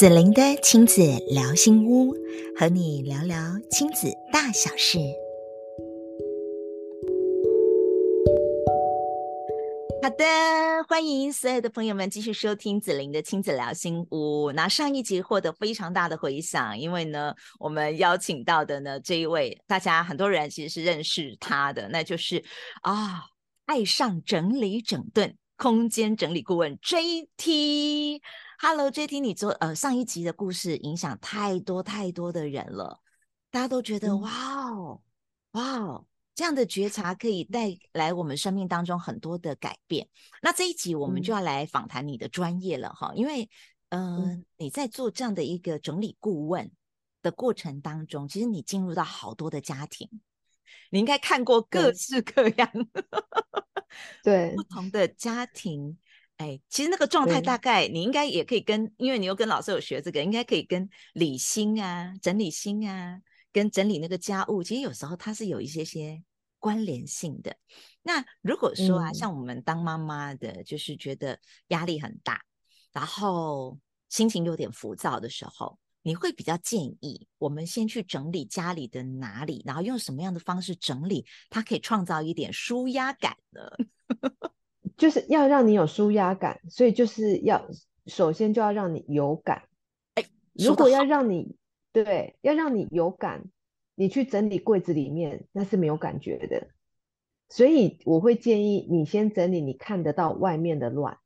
子玲的亲子聊心屋，和你聊聊亲子大小事。好的，欢迎所有的朋友们继续收听子玲的亲子聊心屋。那上一集获得非常大的回响，因为呢，我们邀请到的呢这一位，大家很多人其实是认识他的，那就是啊，爱上整理整顿空间整理顾问 J T JT。Hello，JT，你做呃上一集的故事影响太多太多的人了，大家都觉得、嗯、哇哦哇哦，这样的觉察可以带来我们生命当中很多的改变。那这一集我们就要来访谈你的专业了哈、嗯，因为呃、嗯、你在做这样的一个整理顾问的过程当中，其实你进入到好多的家庭，你应该看过各式各样 对不同的家庭。哎，其实那个状态大概你应该也可以跟，因为你又跟老师有学这个，应该可以跟理心啊、整理心啊，跟整理那个家务，其实有时候它是有一些些关联性的。那如果说啊，嗯、像我们当妈妈的，就是觉得压力很大，然后心情有点浮躁的时候，你会比较建议我们先去整理家里的哪里，然后用什么样的方式整理，它可以创造一点舒压感呢？就是要让你有舒压感，所以就是要首先就要让你有感。哎，如果要让你对，要让你有感，你去整理柜子里面那是没有感觉的。所以我会建议你先整理你看得到外面的乱。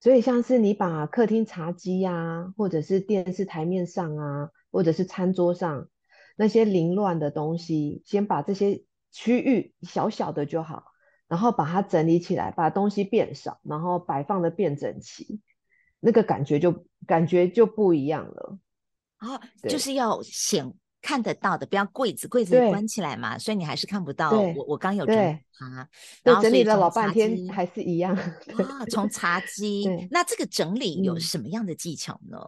所以像是你把客厅茶几啊，或者是电视台面上啊，或者是餐桌上那些凌乱的东西，先把这些区域小小的就好。然后把它整理起来，把东西变少，然后摆放的变整齐，那个感觉就感觉就不一样了。啊，就是要显看得到的，不要柜子柜子关起来嘛，所以你还是看不到。我我刚有整理它，然后整理了老半天还是一样。啊，从茶几，那这个整理有什么样的技巧呢？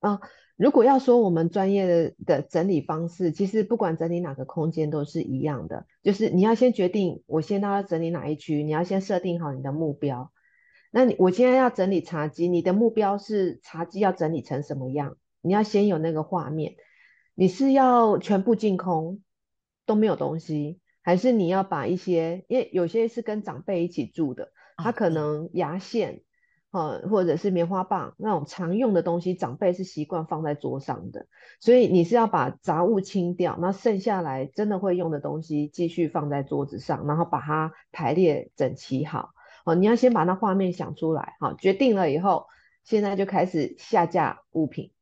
嗯、啊。如果要说我们专业的的整理方式，其实不管整理哪个空间都是一样的，就是你要先决定我现在要整理哪一区，你要先设定好你的目标。那你我现在要整理茶几，你的目标是茶几要整理成什么样？你要先有那个画面。你是要全部净空都没有东西，还是你要把一些，因为有些是跟长辈一起住的，他可能牙线。或者是棉花棒那种常用的东西，长辈是习惯放在桌上的，所以你是要把杂物清掉，那剩下来真的会用的东西继续放在桌子上，然后把它排列整齐好。哦，你要先把那画面想出来，好，决定了以后，现在就开始下架物品。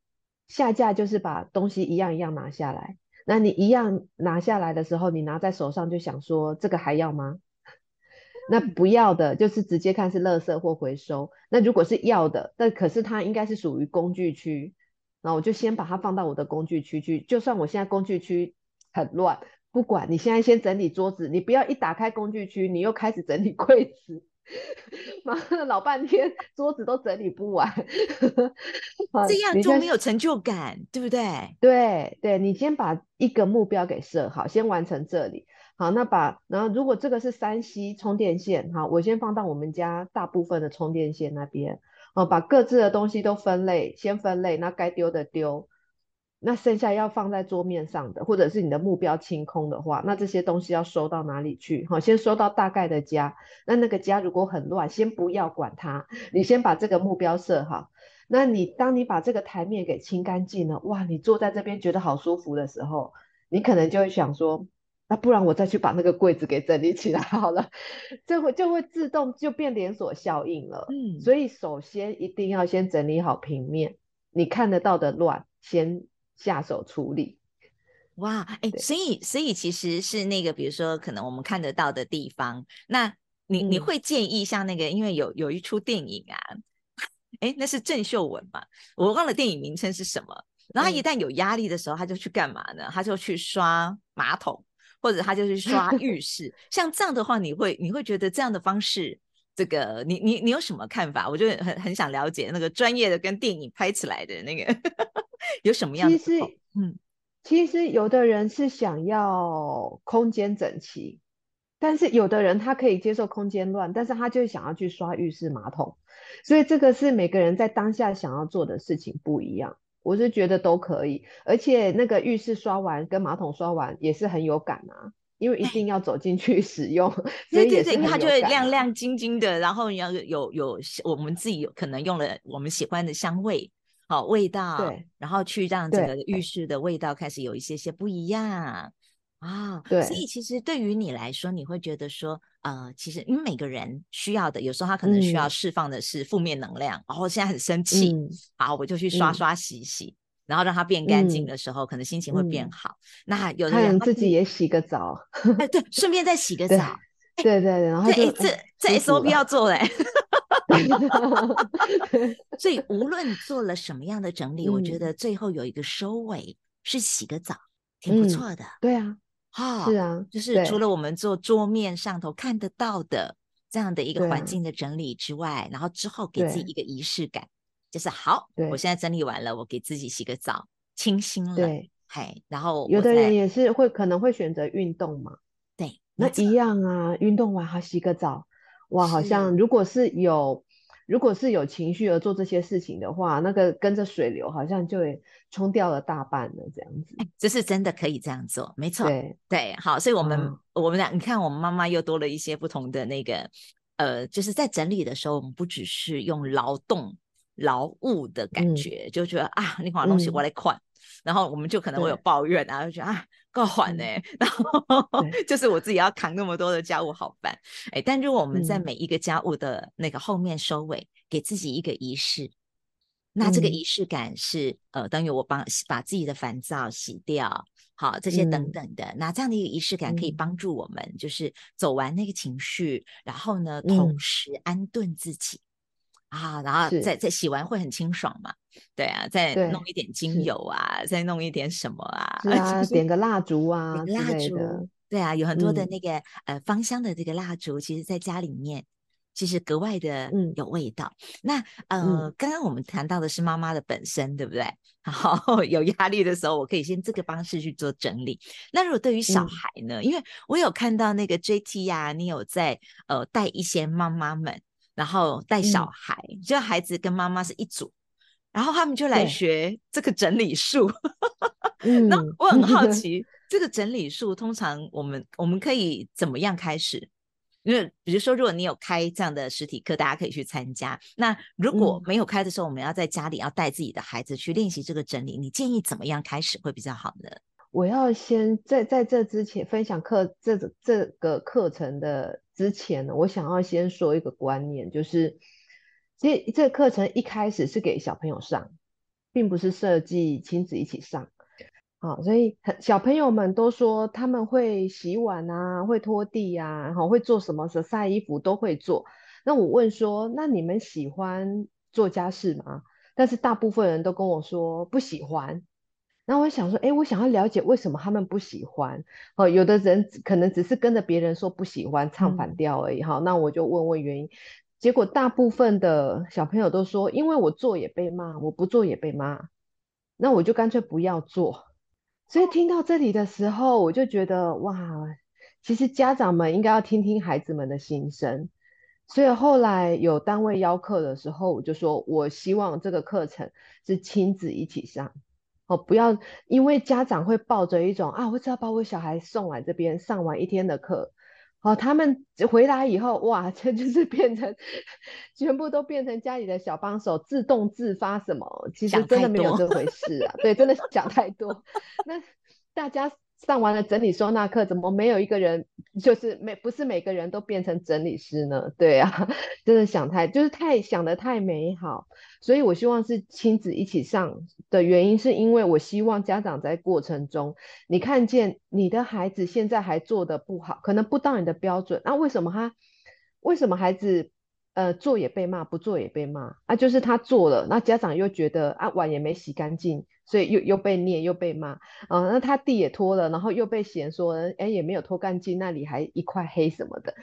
下架就是把东西一样一样拿下来。那你一样拿下来的时候，你拿在手上就想说，这个还要吗？那不要的，就是直接看是垃圾或回收。那如果是要的，但可是它应该是属于工具区，那我就先把它放到我的工具区去。就算我现在工具区很乱，不管你现在先整理桌子，你不要一打开工具区，你又开始整理 柜子，妈的老半天桌子都整理不完，这样就没有成就感，对不对？对对，你先把一个目标给设好，先完成这里。好，那把然后如果这个是三 C 充电线，哈，我先放到我们家大部分的充电线那边，哦，把各自的东西都分类，先分类，那该丢的丢，那剩下要放在桌面上的，或者是你的目标清空的话，那这些东西要收到哪里去？好，先收到大概的家，那那个家如果很乱，先不要管它，你先把这个目标设好，那你当你把这个台面给清干净了，哇，你坐在这边觉得好舒服的时候，你可能就会想说。那不然我再去把那个柜子给整理起来好了，这会就会自动就变连锁效应了。嗯，所以首先一定要先整理好平面，你看得到的乱先下手处理。哇，哎、欸，所以所以其实是那个，比如说可能我们看得到的地方，那你你会建议像那个，因为有有一出电影啊，哎、欸，那是郑秀文嘛，我忘了电影名称是什么。然后他一旦有压力的时候，他就去干嘛呢？他就去刷马桶。或者他就是刷 浴室，像这样的话，你会你会觉得这样的方式，这个你你你有什么看法？我就很很想了解那个专业的跟电影拍起来的那个 有什么样的？其实，嗯，其实有的人是想要空间整齐，但是有的人他可以接受空间乱，但是他就想要去刷浴室马桶，所以这个是每个人在当下想要做的事情不一样。我是觉得都可以，而且那个浴室刷完跟马桶刷完也是很有感啊，因为一定要走进去 使用，所以也是它就会亮亮晶晶的，然后你要有有我们自己有可能用了我们喜欢的香味，好味道，对，然后去让整个浴室的味道开始有一些些不一样。啊，对，所以其实对于你来说，你会觉得说，呃，其实因为每个人需要的，有时候他可能需要释放的是负面能量，然后现在很生气，好，我就去刷刷洗洗，然后让它变干净的时候，可能心情会变好。那有的人自己也洗个澡，哎，对，顺便再洗个澡，对对对，然后这这这 SOP 要做嘞。所以无论做了什么样的整理，我觉得最后有一个收尾是洗个澡，挺不错的。对啊。好，是啊，就是除了我们做桌面上头看得到的这样的一个环境的整理之外，然后之后给自己一个仪式感，就是好，我现在整理完了，我给自己洗个澡，清新了，对，嘿，然后有的人也是会可能会选择运动嘛，对，那一样啊，运动完还洗个澡，哇，好像如果是有。如果是有情绪而做这些事情的话，那个跟着水流好像就会冲掉了大半了，这样子。这是真的可以这样做，没错。对对，好，所以我们、嗯、我们俩，你看，我们妈妈又多了一些不同的那个，呃，就是在整理的时候，我们不只是用劳动劳务的感觉，嗯、就觉得啊，你款东西我来款。嗯然后我们就可能会有抱怨啊，就觉得啊，够缓呢。然后就是我自己要扛那么多的家务，好烦。哎，但如果我们在每一个家务的那个后面收尾，给自己一个仪式，那这个仪式感是呃，等于我帮把自己的烦躁洗掉，好，这些等等的。那这样的一个仪式感可以帮助我们，就是走完那个情绪，然后呢，同时安顿自己。啊，然后再再洗完会很清爽嘛？对啊，再弄一点精油啊，再弄一点什么啊？是啊，点个蜡烛啊，点蜡烛。对啊，有很多的那个、嗯、呃芳香的这个蜡烛，其实在家里面其实格外的有味道。嗯、那呃、嗯，刚刚我们谈到的是妈妈的本身，对不对？好，有压力的时候，我可以先这个方式去做整理。那如果对于小孩呢？嗯、因为我有看到那个 JT 呀、啊，你有在呃带一些妈妈们。然后带小孩，嗯、就孩子跟妈妈是一组，然后他们就来学这个整理术。那我很好奇，这个整理术通常我们我们可以怎么样开始？因为比如说，如果你有开这样的实体课，大家可以去参加。那如果没有开的时候，我们要在家里要带自己的孩子去练习这个整理，你建议怎么样开始会比较好呢？我要先在在这之前分享课这这个课程的之前呢，我想要先说一个观念，就是这个课程一开始是给小朋友上，并不是设计亲子一起上。好，所以小朋友们都说他们会洗碗啊，会拖地啊，好，会做什么？晒衣服都会做。那我问说，那你们喜欢做家事吗？但是大部分人都跟我说不喜欢。那我想说，哎，我想要了解为什么他们不喜欢。哦，有的人可能只是跟着别人说不喜欢，唱反调而已。哈、嗯，那我就问问原因。结果大部分的小朋友都说，因为我做也被骂，我不做也被骂，那我就干脆不要做。所以听到这里的时候，我就觉得哇，其实家长们应该要听听孩子们的心声。所以后来有单位邀课的时候，我就说我希望这个课程是亲子一起上。哦，不要因为家长会抱着一种啊，我只要把我小孩送来这边上完一天的课，哦，他们回来以后，哇，这就是变成 全部都变成家里的小帮手，自动自发什么？其实真的没有这回事啊，对，真的想太多。那大家。上完了整理收纳课，怎么没有一个人就是每不是每个人都变成整理师呢？对啊，真的想太就是太想得太美好，所以我希望是亲子一起上的原因，是因为我希望家长在过程中，你看见你的孩子现在还做得不好，可能不到你的标准，那、为什么他为什么孩子呃做也被骂，不做也被骂啊？就是他做了，那家长又觉得啊碗也没洗干净。所以又又被念又被骂，啊、那他地也拖了，然后又被嫌说，哎，也没有拖干净，那里还一块黑什么的。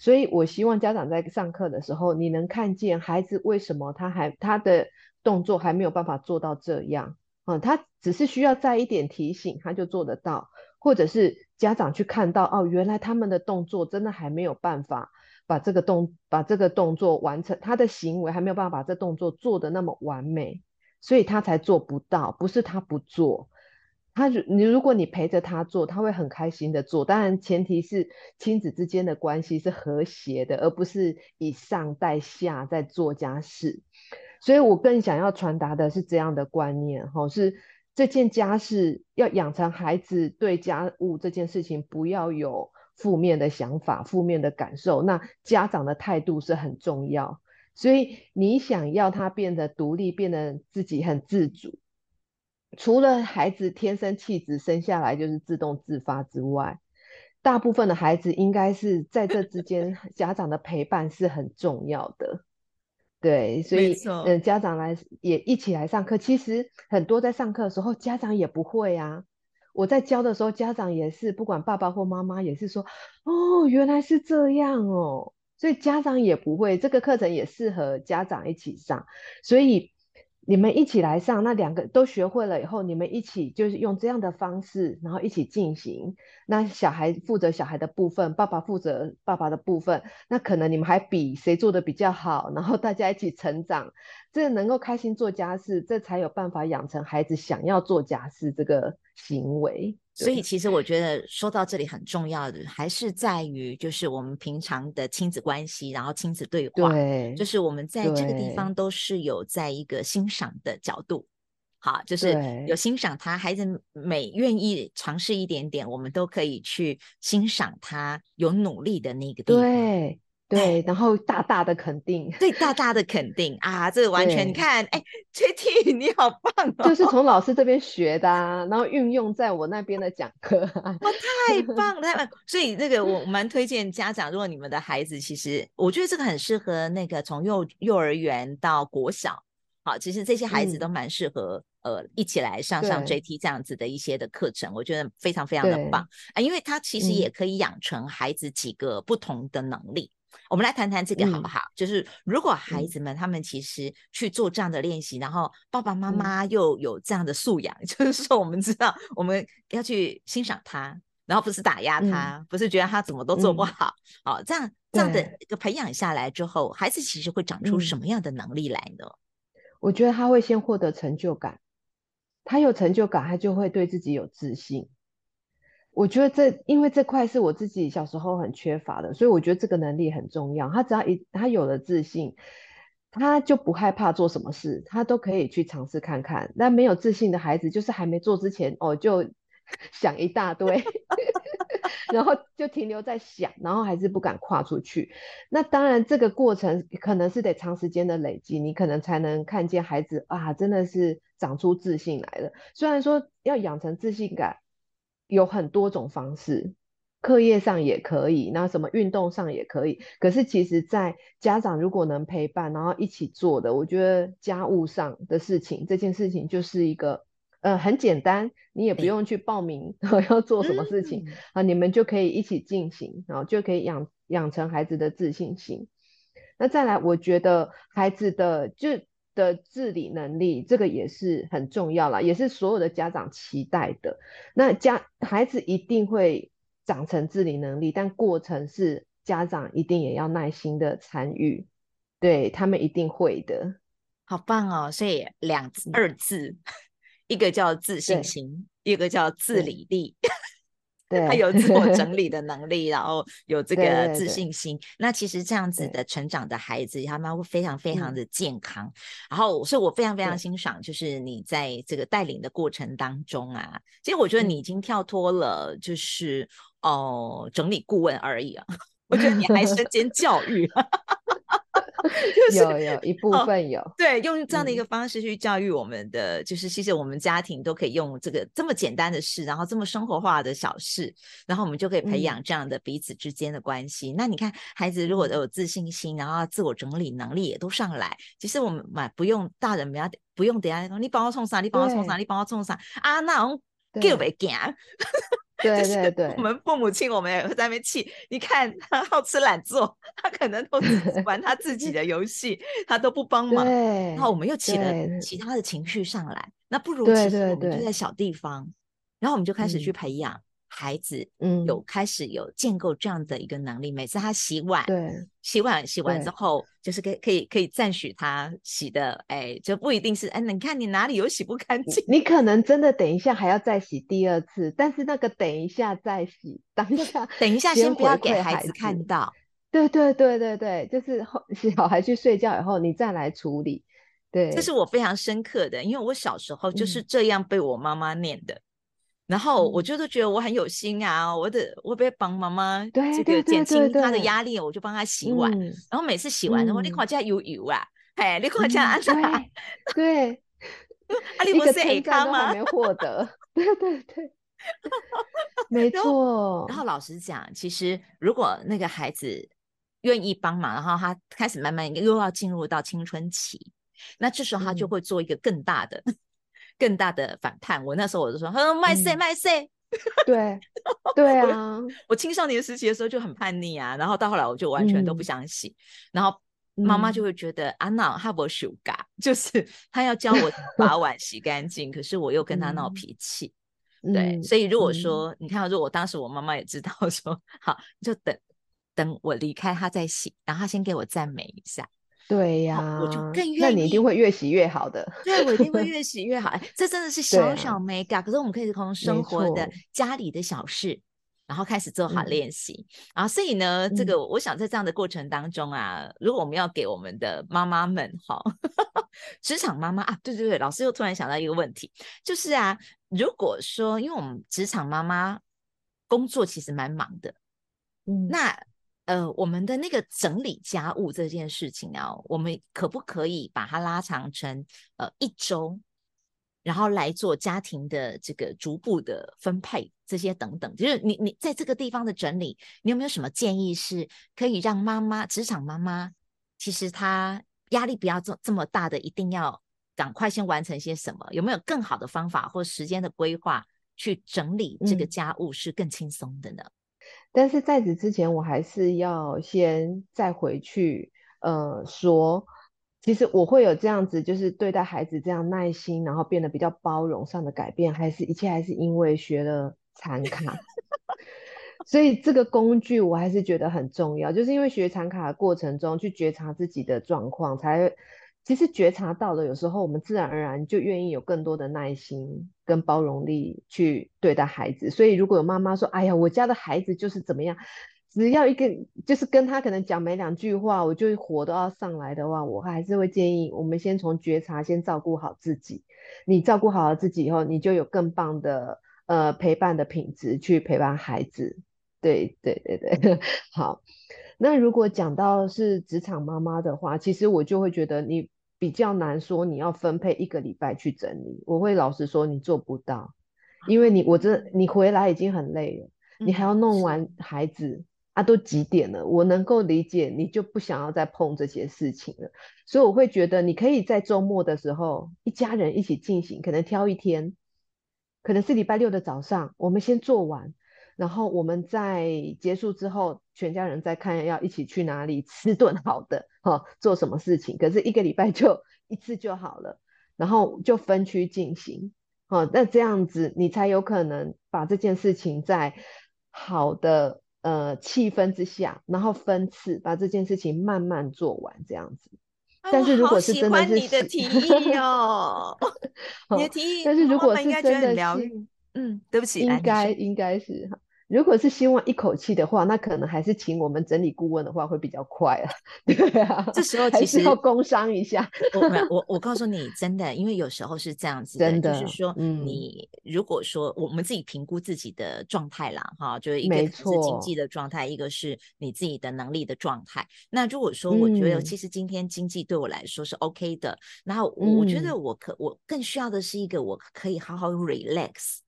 所以我希望家长在上课的时候，你能看见孩子为什么他还他的动作还没有办法做到这样，啊、他只是需要再一点提醒，他就做得到，或者是家长去看到哦，原来他们的动作真的还没有办法把这个动把这个动作完成，他的行为还没有办法把这动作做得那么完美，所以他才做不到，不是他不做。他如你如果你陪着他做，他会很开心的做。当然，前提是亲子之间的关系是和谐的，而不是以上带下在做家事。所以我更想要传达的是这样的观念，哈，是这件家事要养成孩子对家务这件事情不要有负面的想法、负面的感受。那家长的态度是很重要。所以你想要他变得独立，变得自己很自主。除了孩子天生气质生下来就是自动自发之外，大部分的孩子应该是在这之间家长的陪伴是很重要的。对，所以嗯、呃，家长来也一起来上课。其实很多在上课的时候，家长也不会啊。我在教的时候，家长也是，不管爸爸或妈妈也是说，哦，原来是这样哦。所以家长也不会，这个课程也适合家长一起上。所以。你们一起来上，那两个都学会了以后，你们一起就是用这样的方式，然后一起进行。那小孩负责小孩的部分，爸爸负责爸爸的部分。那可能你们还比谁做的比较好，然后大家一起成长。这能够开心做家事，这才有办法养成孩子想要做家事这个行为。所以，其实我觉得说到这里很重要的，还是在于就是我们平常的亲子关系，然后亲子对话，对，就是我们在这个地方都是有在一个欣赏的角度，好，就是有欣赏他孩子每愿意尝试一点点，我们都可以去欣赏他有努力的那个地方。对。对，然后大大的肯定，对，大大的肯定啊！这个完全你看，哎，Chetty 你好棒哦，就是从老师这边学的啊，然后运用在我那边的讲课，哇，太棒了，太 棒！所以那个我蛮推荐家长，如果你们的孩子，其实我觉得这个很适合那个从幼幼儿园到国小，好，其实这些孩子都蛮适合、嗯、呃一起来上上 JT 这样子的一些的课程，我觉得非常非常的棒啊，因为他其实也可以养成孩子几个不同的能力。我们来谈谈这个好不好？嗯、就是如果孩子们他们其实去做这样的练习，嗯、然后爸爸妈妈又有这样的素养，嗯、就是说我们知道我们要去欣赏他，然后不是打压他，嗯、不是觉得他怎么都做不好，好、这样这样的一个培养下来之后，孩子其实会长出什么样的能力来呢？我觉得他会先获得成就感，他有成就感，他就会对自己有自信。我觉得这，因为这块是我自己小时候很缺乏的，所以我觉得这个能力很重要。他只要一他有了自信，他就不害怕做什么事，他都可以去尝试看看。那没有自信的孩子，就是还没做之前哦，就 想一大堆，然后就停留在想，然后还是不敢跨出去。那当然，这个过程可能是得长时间的累积，你可能才能看见孩子啊，真的是长出自信来了。虽然说要养成自信感。有很多种方式，课业上也可以，那什么运动上也可以。可是其实，在家长如果能陪伴，然后一起做的，我觉得家务上的事情，这件事情就是一个，呃，很简单，你也不用去报名，要做什么事情啊，你们就可以一起进行，然后就可以养养成孩子的自信心。那再来，我觉得孩子的就。的自理能力，这个也是很重要啦，也是所有的家长期待的。那家孩子一定会长成自理能力，但过程是家长一定也要耐心的参与，对，他们一定会的。好棒哦！所以两二字，一个叫自信心，一个叫自理力。对，他有自我整理 的能力，然后有这个自信心。对对对，那其实这样子的成长的孩子，他们会非常非常的健康。嗯、然后，所以我非常非常欣赏，就是你在这个带领的过程当中啊，其实我觉得你已经跳脱了，就是哦、呃，整理顾问而已啊。我觉得你还 身兼教育。就是、有有一部分有、哦、对，用这样的一个方式去教育我们的，嗯、就是其实我们家庭都可以用这个这么简单的事，然后这么生活化的小事，然后我们就可以培养这样的彼此之间的关系。嗯、那你看，孩子如果都有自信心，然后自我整理能力也都上来，其实我们嘛不用大人不要不用等下你帮我冲啥，你帮我冲啥，你帮我冲啥啊，那种叫袂惊。对对对，我们父母亲，我们也会在那边气。你看他好吃懒做，他可能都玩他自己的游戏，他都不帮 忙。然后我们又起了其他的情绪上来，那不如其实我们就在小地方，然后我们就开始去培养。孩子嗯。有开始有建构这样的一个能力，嗯、每次他洗碗，对，洗碗洗完之后，就是可以可以可以赞许他洗的，哎，就不一定是哎，你看你哪里有洗不干净，你可能真的等一下还要再洗第二次，但是那个等一下再洗，当下等一下先不要给孩子看到，对对对对对，就是小孩去睡觉以后，你再来处理，对，这是我非常深刻的，因为我小时候就是这样被我妈妈念的。嗯然后我就都觉得我很有心啊，我得我得帮妈妈这个减轻她的压力，我就帮她洗碗。然后每次洗完之后，你看这油油啊，哎，你看这样子，对，啊，你不是爱他吗？没获得，对对对，没 错。然后老实讲，其实如果那个孩子愿意帮忙，然后他开始慢慢又要进入到青春期，那这时候他就会做一个更大的。更大的反叛，我那时候我就说，哼，卖谁卖谁，对，对啊，我青少年时期的时候就很叛逆啊，然后到后来我就完全都不想洗，嗯、然后妈妈就会觉得啊，那哈不修嘎，就是他要教我把碗洗干净，可是我又跟他闹脾气，嗯、对，所以如果说、嗯、你看，如果当时我妈妈也知道说，好，就等等我离开他再洗，然后他先给我赞美一下。对呀，我就更愿意。那你一定会越洗越好的。对，我一定会越洗越好。哎，这真的是小小美感。可是我们可以从生活的家里的小事，然后开始做好练习。然后，所以呢，这个我想在这样的过程当中啊，如果我们要给我们的妈妈们，哈，职场妈妈啊，对对对，老师又突然想到一个问题，就是啊，如果说因为我们职场妈妈工作其实蛮忙的，嗯，那。呃，我们的那个整理家务这件事情啊，我们可不可以把它拉长成呃一周，然后来做家庭的这个逐步的分配，这些等等，就是你你在这个地方的整理，你有没有什么建议是可以让妈妈职场妈妈，其实她压力不要这这么大的，一定要赶快先完成些什么？有没有更好的方法或时间的规划去整理这个家务是更轻松的呢？嗯但是在此之前，我还是要先再回去，呃，说，其实我会有这样子，就是对待孩子这样耐心，然后变得比较包容上的改变，还是一切还是因为学了禅卡，所以这个工具我还是觉得很重要，就是因为学禅卡的过程中去觉察自己的状况，才。其实觉察到了，有时候我们自然而然就愿意有更多的耐心跟包容力去对待孩子。所以如果有妈妈说：“哎呀，我家的孩子就是怎么样，只要一个就是跟他可能讲没两句话，我就火都要上来的话，我还是会建议我们先从觉察，先照顾好自己。你照顾好了自己以后，你就有更棒的呃陪伴的品质去陪伴孩子。对对对对，好。那如果讲到是职场妈妈的话，其实我就会觉得你。比较难说，你要分配一个礼拜去整理，我会老实说，你做不到，因为你我这你回来已经很累了，你还要弄完孩子啊，都几点了？我能够理解，你就不想要再碰这些事情了，所以我会觉得你可以在周末的时候，一家人一起进行，可能挑一天，可能是礼拜六的早上，我们先做完。然后我们在结束之后，全家人再看要一起去哪里吃顿好的，哈，做什么事情？可是一个礼拜就一次就好了，然后就分区进行，好，那这样子你才有可能把这件事情在好的呃气氛之下，然后分次把这件事情慢慢做完，这样子。但是如果是真的是，你的提 议哦，你的提议，但是如果是真的是，嗯，对不起，应该应该是如果是希望一口气的话，那可能还是请我们整理顾问的话会比较快啊。对啊，这时候其实要工商一下。我我 我告诉你，真的，因为有时候是这样子的，真的就是说，你如果说我们自己评估自己的状态啦，哈，就是一个是经济的状态，一个是你自己的能力的状态。那如果说我觉得其实今天经济对我来说是 OK 的，然后我觉得我可我更需要的是一个我可以好好 relax。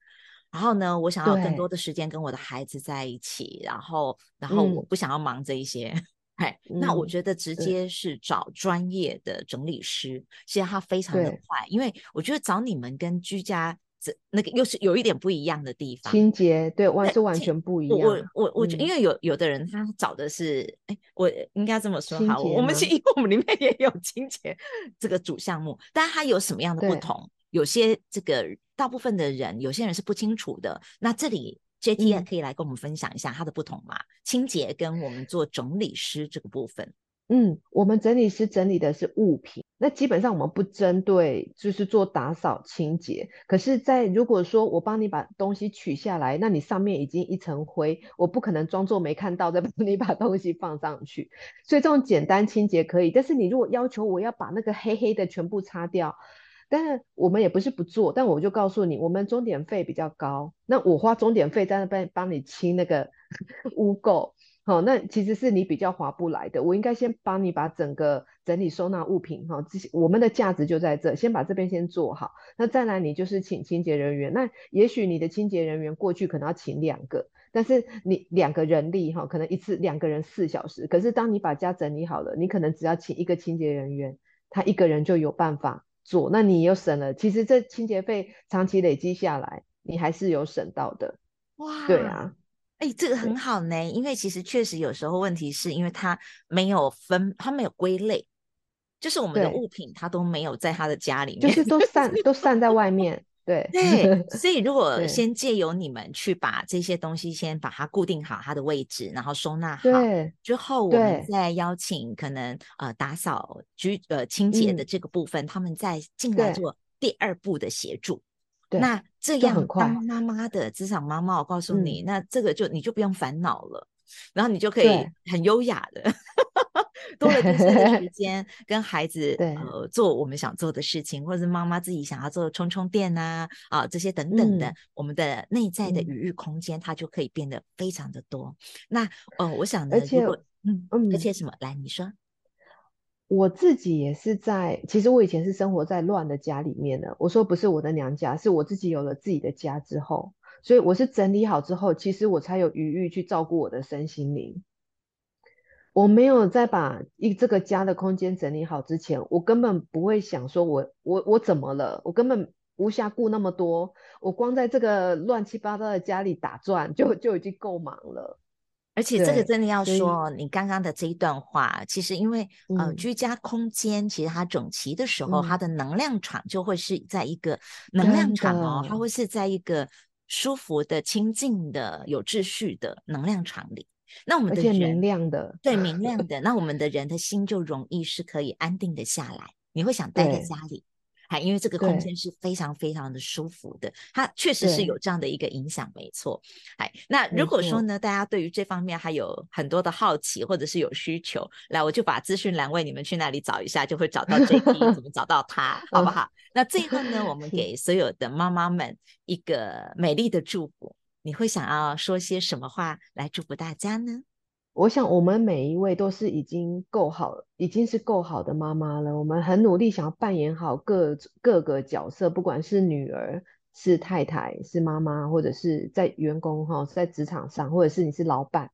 然后呢，我想要更多的时间跟我的孩子在一起，然后，然后我不想要忙这一些，哎、嗯，那我觉得直接是找专业的整理师，嗯、其实他非常的快，因为我觉得找你们跟居家这那个又是有一点不一样的地方，清洁对，完是完全不一样。我我我觉得，因为有有的人他找的是，哎，我应该这么说哈，我们是因为我们里面也有清洁这个主项目，但它有什么样的不同？有些这个大部分的人，有些人是不清楚的。那这里 JT 也可以来跟我们分享一下它的不同吗？嗯、清洁跟我们做整理师这个部分。嗯，我们整理师整理的是物品，那基本上我们不针对就是做打扫清洁。可是，在如果说我帮你把东西取下来，那你上面已经一层灰，我不可能装作没看到再帮你把东西放上去。所以这种简单清洁可以，但是你如果要求我要把那个黑黑的全部擦掉，但是我们也不是不做，但我就告诉你，我们钟点费比较高，那我花钟点费在那边帮你清那个 污垢。好、哦，那其实是你比较划不来的。我应该先帮你把整个整理收纳物品，哈、哦，这些我们的价值就在这，先把这边先做好。那再来，你就是请清洁人员。那也许你的清洁人员过去可能要请两个，但是你两个人力，哈、哦，可能一次两个人四小时。可是当你把家整理好了，你可能只要请一个清洁人员，他一个人就有办法做。那你又省了，其实这清洁费长期累积下来，你还是有省到的。哇，对啊。哎、欸，这个很好呢，因为其实确实有时候问题是因为它没有分，它没有归类，就是我们的物品它都没有在他的家里面，就是都散都散在外面。对。对，所以如 果先借由你们去把这些东西先把它固定好它的位置，然后收纳好之后，我们再邀请可能呃打扫居呃清洁的这个部分，嗯、他们再进来做第二步的协助。那这样当妈妈的职场妈妈，我告诉你，嗯，那这个就你就不用烦恼了，然后你就可以很优雅的多了这些时 间跟孩子呃做我们想做的事情，或者是妈妈自己想要做充充电啊啊这些等等的，嗯，我们的内在的余裕空间它就可以变得非常的多。那呃，我想呢，如果嗯嗯，而且什么来你说。我自己也是在，其实我以前是生活在乱的家里面的。我说不是我的娘家，是我自己有了自己的家之后，所以我是整理好之后，其实我才有余裕去照顾我的身心灵。我没有在把一这个家的空间整理好之前，我根本不会想说我我我怎么了，我根本无暇顾那么多，我光在这个乱七八糟的家里打转就就已经够忙了。而且这个真的要说，你刚刚的这一段话，其实因为、嗯、呃居家空间其实它整齐的时候、嗯，它的能量场就会是在一个能量场哦，它会是在一个舒服的、清净的、有秩序的能量场里。那我们的人明亮的，对明 亮的，那我们的人的心就容易是可以安定的下来，你会想待在家里。因为这个空间是非常非常的舒服的，它确实是有这样的一个影响，没错。哎，那如果说呢，大家对于这方面还有很多的好奇，或者是有需求，来，我就把资讯栏为你们去那里找一下，就会找到 JT，怎么找到他，好不好？那最后呢，我们给所有的妈妈们一个美丽的祝福，你会想要说些什么话来祝福大家呢？我想，我们每一位都是已经够好，已经是够好的妈妈了。我们很努力，想要扮演好各各个角色，不管是女儿、是太太、是妈妈，或者是在员工哈，在职场上，或者是你是老板。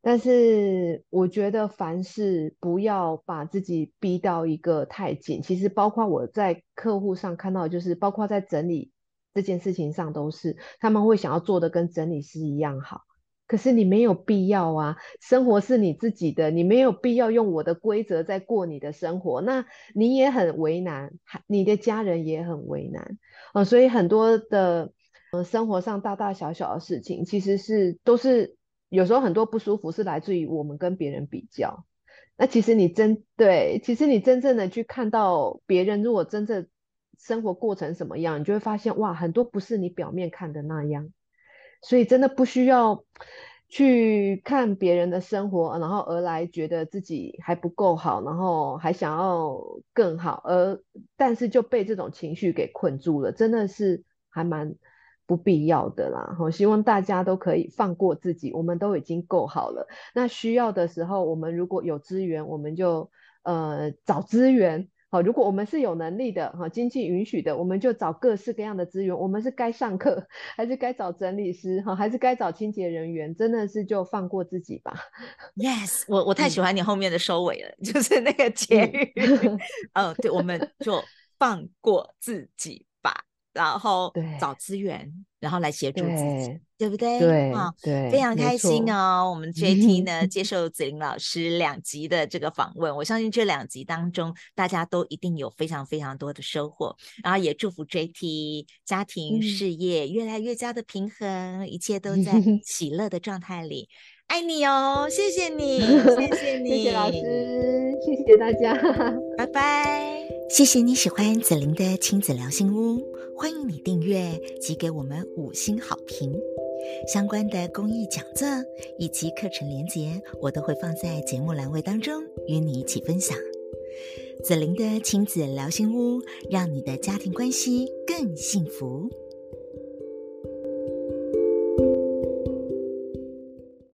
但是，我觉得凡事不要把自己逼到一个太紧。其实，包括我在客户上看到，就是包括在整理这件事情上，都是他们会想要做的跟整理师一样好。可是你没有必要啊，生活是你自己的，你没有必要用我的规则在过你的生活，那你也很为难，你的家人也很为难啊、呃，所以很多的呃生活上大大小小的事情，其实是都是有时候很多不舒服是来自于我们跟别人比较。那其实你真对，其实你真正的去看到别人如果真正生活过成什么样，你就会发现哇，很多不是你表面看的那样。所以真的不需要去看别人的生活，然后而来觉得自己还不够好，然后还想要更好，而但是就被这种情绪给困住了，真的是还蛮不必要的啦。我希望大家都可以放过自己，我们都已经够好了。那需要的时候，我们如果有资源，我们就呃找资源。好，如果我们是有能力的，哈，经济允许的，我们就找各式各样的资源。我们是该上课，还是该找整理师，哈，还是该找清洁人员？真的是就放过自己吧。Yes，我我太喜欢你后面的收尾了，嗯、就是那个结语。嗯，uh, 对，我们就放过自己吧。然后找资源，然后来协助自己，对，对不对？对，啊，对，非常开心哦。我们 JT 呢接 受子玲老师两集的这个访问，我相信这两集当中大家都一定有非常非常多的收获。然后也祝福 JT 家庭事业越来越加的平衡，一切都在 喜乐的状态里。爱你哦，谢谢你，谢谢你，谢谢老师，谢谢大家，拜拜。谢谢你喜欢紫琳的亲子聊心屋，欢迎你订阅及给我们五星好评。相关的公益讲座以及课程连结，我都会放在节目栏位当中与你一起分享。紫琳的亲子聊心屋，让你的家庭关系更幸福。